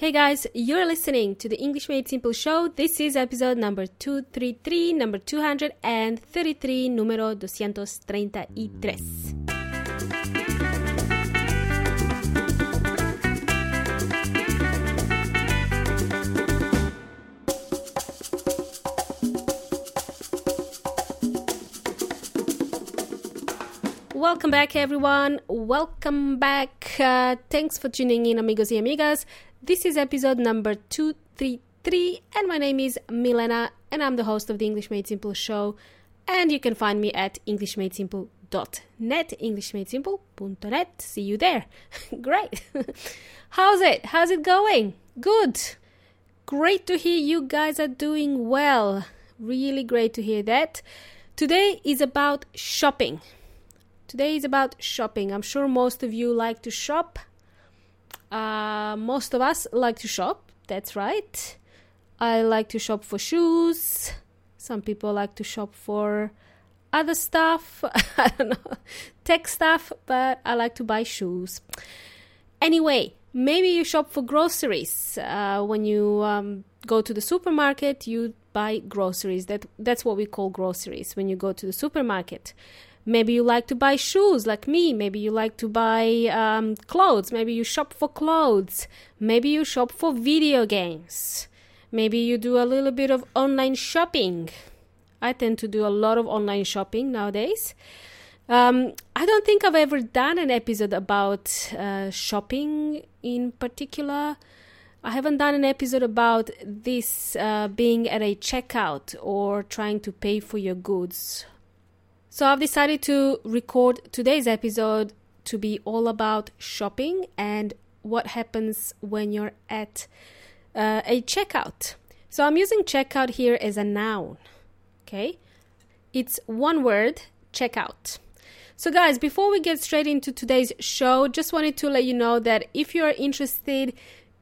Hey guys, you're listening to the English Made Simple show. This is episode number 233, number 233, número 233. Welcome back, everyone. Welcome back. Uh, thanks for tuning in, amigos y amigas. This is episode number 233, and my name is Milena, and I'm the host of the English Made Simple show. And you can find me at EnglishMadeSimple.net, EnglishMadeSimple.net. See you there. Great. How's it? How's it going? Good. Great to hear you guys are doing well. Really great to hear that. Today is about shopping. Today is about shopping. I'm sure most of you like to shop. Uh, most of us like to shop. That's right. I like to shop for shoes. Some people like to shop for other stuff. I don't know, tech stuff, but I like to buy shoes. Anyway, maybe you shop for groceries. Uh, when you um, go to the supermarket, you buy groceries. That that's what we call groceries. When you go to the supermarket, Maybe you like to buy shoes like me. Maybe you like to buy um, clothes. Maybe you shop for clothes. Maybe you shop for video games. Maybe you do a little bit of online shopping. I tend to do a lot of online shopping nowadays. Um, I don't think I've ever done an episode about uh, shopping in particular. I haven't done an episode about this uh, being at a checkout or trying to pay for your goods so I've decided to record today's episode to be all about shopping and what happens when you're at uh, a checkout. So I'm using checkout here as a noun. Okay? It's one word, checkout. So, guys, before we get straight into today's show, just wanted to let you know that if you're interested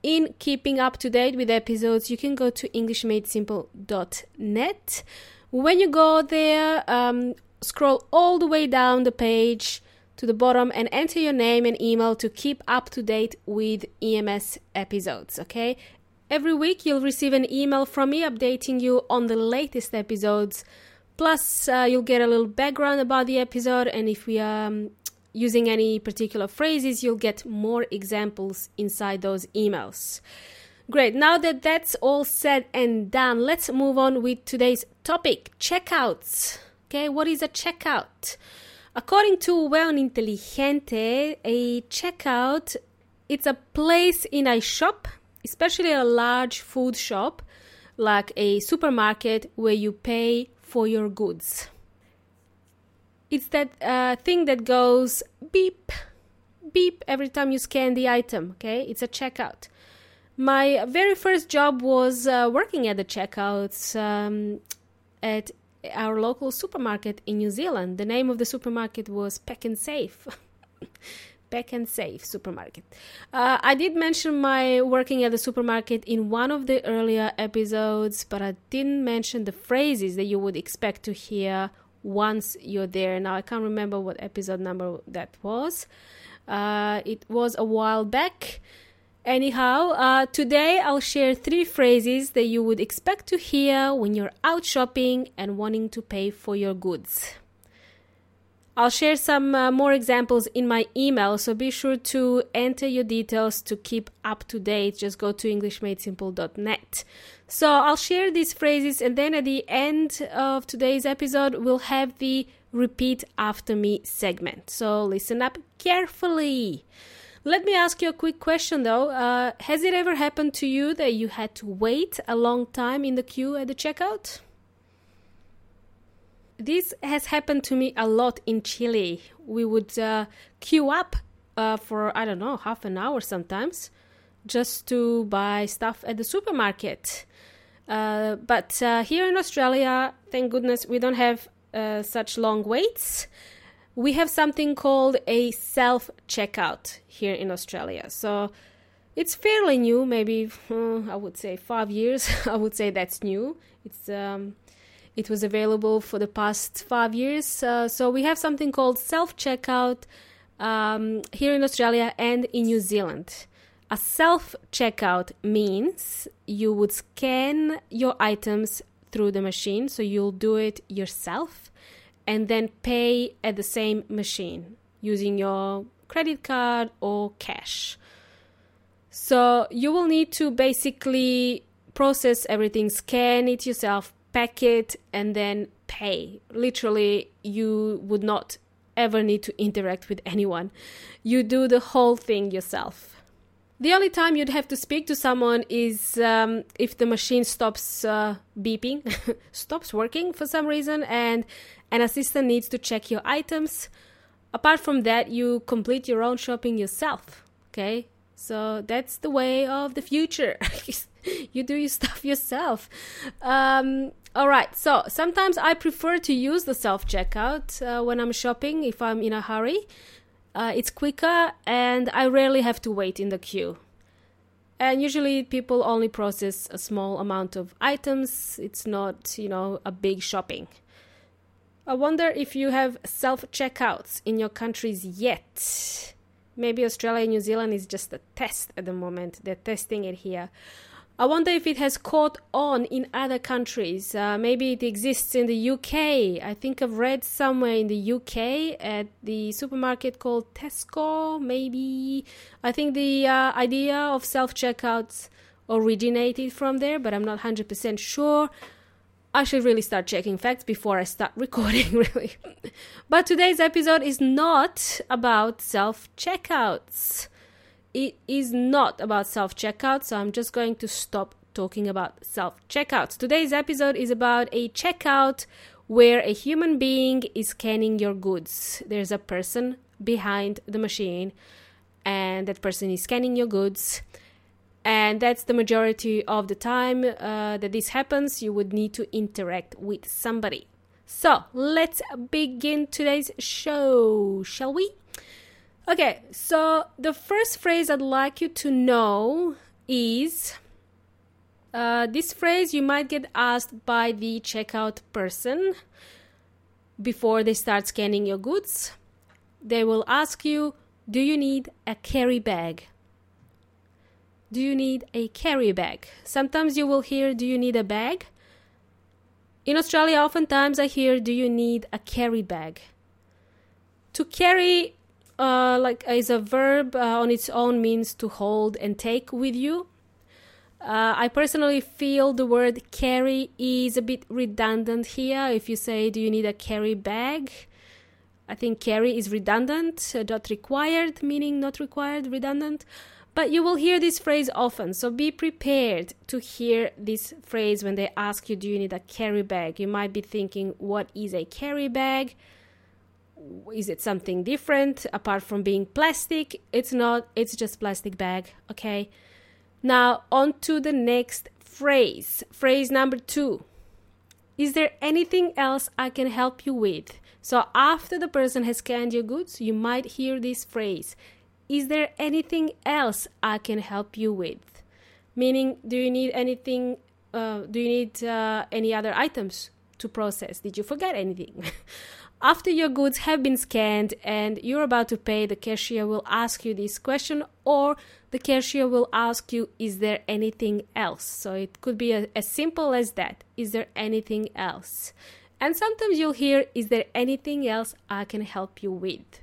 in keeping up to date with episodes, you can go to EnglishMadeSimple.net. When you go there, um, scroll all the way down the page to the bottom and enter your name and email to keep up to date with EMS episodes, okay? Every week you'll receive an email from me updating you on the latest episodes. Plus, uh, you'll get a little background about the episode, and if we are um, using any particular phrases, you'll get more examples inside those emails. Great, now that that's all said and done, let's move on with today's topic checkouts. Okay, what is a checkout? According to Well Inteligente, a checkout it's a place in a shop, especially a large food shop like a supermarket where you pay for your goods. It's that uh, thing that goes beep, beep every time you scan the item. Okay, it's a checkout. My very first job was uh, working at the checkouts um, at our local supermarket in New Zealand. The name of the supermarket was Pak'nSave. Pack and Pak'nSave supermarket. Uh, I did mention my working at the supermarket in one of the earlier episodes, but I didn't mention the phrases that you would expect to hear once you're there. Now I can't remember what episode number that was. Uh, it was a while back. Anyhow, uh, today I'll share three phrases that you would expect to hear when you're out shopping and wanting to pay for your goods. I'll share some uh, more examples in my email, so be sure to enter your details to keep up to date. Just go to EnglishMadeSimple.net. So I'll share these phrases, and then at the end of today's episode, we'll have the repeat after me segment. So listen up carefully. Let me ask you a quick question though. Uh, has it ever happened to you that you had to wait a long time in the queue at the checkout? This has happened to me a lot in Chile. We would uh, queue up uh, for, I don't know, half an hour sometimes just to buy stuff at the supermarket. Uh, but uh, here in Australia, thank goodness, we don't have uh, such long waits we have something called a self checkout here in Australia. So it's fairly new, maybe uh, I would say five years. I would say that's new. It's um, it was available for the past five years. Uh, so we have something called self checkout um, here in Australia and in New Zealand. A self checkout means you would scan your items through the machine, so you'll do it yourself and then pay at the same machine using your credit card or cash. So you will need to basically process everything, scan it yourself, pack it, and then pay. Literally, you would not ever need to interact with anyone. You do the whole thing yourself. The only time you'd have to speak to someone is um, if the machine stops uh, beeping, stops working for some reason, and an assistant needs to check your items. Apart from that, you complete your own shopping yourself. Okay, so that's the way of the future. you do your stuff yourself. Um, all right, so sometimes I prefer to use the self checkout uh, when I'm shopping if I'm in a hurry. Uh, it's quicker and I rarely have to wait in the queue. And usually people only process a small amount of items. It's not, you know, a big shopping. I wonder if you have self checkouts in your countries yet. Maybe Australia and New Zealand is just a test at the moment. They're testing it here. I wonder if it has caught on in other countries. Uh, maybe it exists in the UK. I think I've read somewhere in the UK at the supermarket called Tesco, maybe. I think the uh, idea of self checkouts originated from there, but I'm not 100% sure. I should really start checking facts before I start recording, really. but today's episode is not about self checkouts it is not about self checkout, so I'm just going to stop talking about self checkouts. Today's episode is about a checkout where a human being is scanning your goods. There's a person behind the machine, and that person is scanning your goods. And that's the majority of the time uh, that this happens. You would need to interact with somebody. So let's begin today's show, shall we? Okay, so the first phrase I'd like you to know is uh, this phrase you might get asked by the checkout person before they start scanning your goods. They will ask you, Do you need a carry bag? Do you need a carry bag? Sometimes you will hear, Do you need a bag? In Australia, oftentimes I hear, Do you need a carry bag? To carry uh, like is a verb uh, on its own means to hold and take with you. Uh, I personally feel the word carry is a bit redundant here. If you say, Do you need a carry bag? I think carry is redundant, uh, not required, meaning not required, redundant. But you will hear this phrase often, so be prepared to hear this phrase when they ask you, Do you need a carry bag? You might be thinking, What is a carry bag? Is it something different apart from being plastic? It's not, it's just plastic bag, okay? Now, on to the next phrase. Phrase number two. Is there anything else I can help you with? So, after the person has scanned your goods, you might hear this phrase Is there anything else I can help you with? Meaning, do you need anything? Uh, do you need uh, any other items to process? Did you forget anything? After your goods have been scanned and you're about to pay, the cashier will ask you this question, or the cashier will ask you, Is there anything else? So it could be a, as simple as that Is there anything else? And sometimes you'll hear, Is there anything else I can help you with?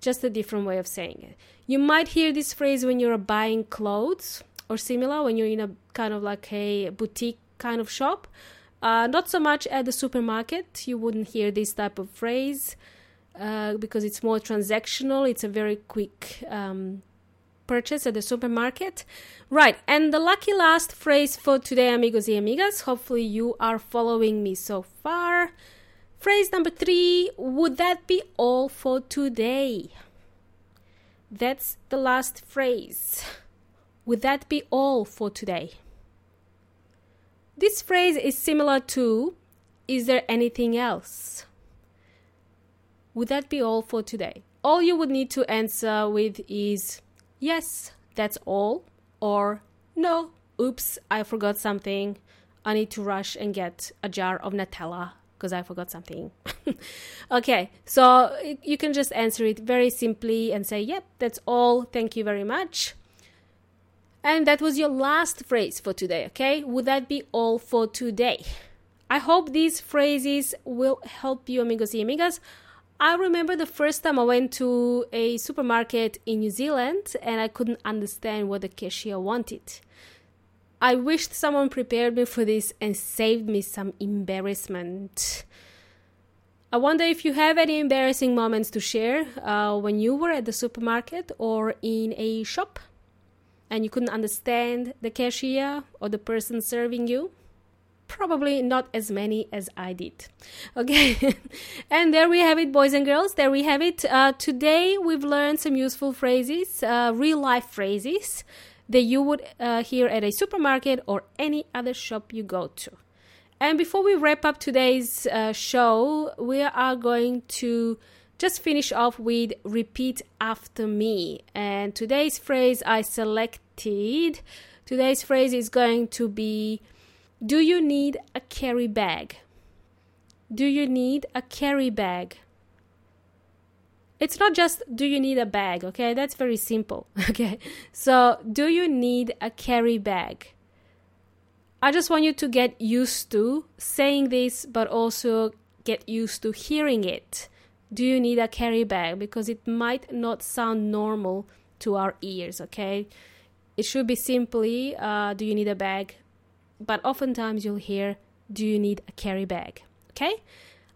Just a different way of saying it. You might hear this phrase when you're buying clothes or similar, when you're in a kind of like a boutique kind of shop. Uh, not so much at the supermarket. You wouldn't hear this type of phrase uh, because it's more transactional. It's a very quick um, purchase at the supermarket. Right, and the lucky last phrase for today, amigos y amigas. Hopefully, you are following me so far. Phrase number three Would that be all for today? That's the last phrase. Would that be all for today? This phrase is similar to Is there anything else? Would that be all for today? All you would need to answer with is Yes, that's all, or No, oops, I forgot something. I need to rush and get a jar of Nutella because I forgot something. okay, so you can just answer it very simply and say, Yep, that's all. Thank you very much. And that was your last phrase for today, okay? Would that be all for today? I hope these phrases will help you, amigos y amigas. I remember the first time I went to a supermarket in New Zealand and I couldn't understand what the cashier wanted. I wished someone prepared me for this and saved me some embarrassment. I wonder if you have any embarrassing moments to share uh, when you were at the supermarket or in a shop and you couldn't understand the cashier or the person serving you? Probably not as many as I did. Okay, and there we have it, boys and girls. There we have it. Uh, today we've learned some useful phrases, uh, real life phrases that you would uh, hear at a supermarket or any other shop you go to. And before we wrap up today's uh, show, we are going to just finish off with repeat after me. And today's phrase I selected, today's phrase is going to be Do you need a carry bag? Do you need a carry bag? It's not just do you need a bag, okay? That's very simple, okay? So, do you need a carry bag? I just want you to get used to saying this, but also get used to hearing it do you need a carry bag? Because it might not sound normal to our ears okay? It should be simply uh, do you need a bag? But oftentimes you'll hear do you need a carry bag? Okay?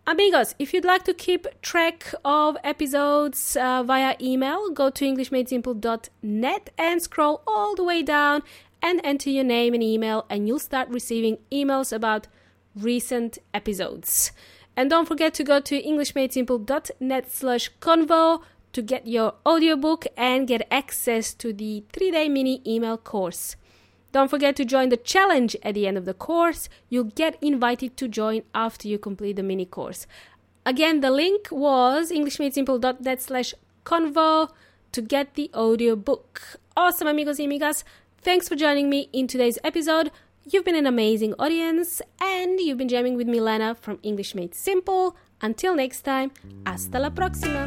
Amigos if you'd like to keep track of episodes uh, via email go to englishmadesimple.net and scroll all the way down and enter your name and email and you'll start receiving emails about recent episodes and don't forget to go to englishmadesimple.net slash convo to get your audiobook and get access to the three-day mini email course. Don't forget to join the challenge at the end of the course. You'll get invited to join after you complete the mini course. Again, the link was englishmadesimple.net slash convo to get the audiobook. Awesome, amigos y amigas. Thanks for joining me in today's episode. You've been an amazing audience, and you've been jamming with Milena from English Made Simple. Until next time, hasta la próxima!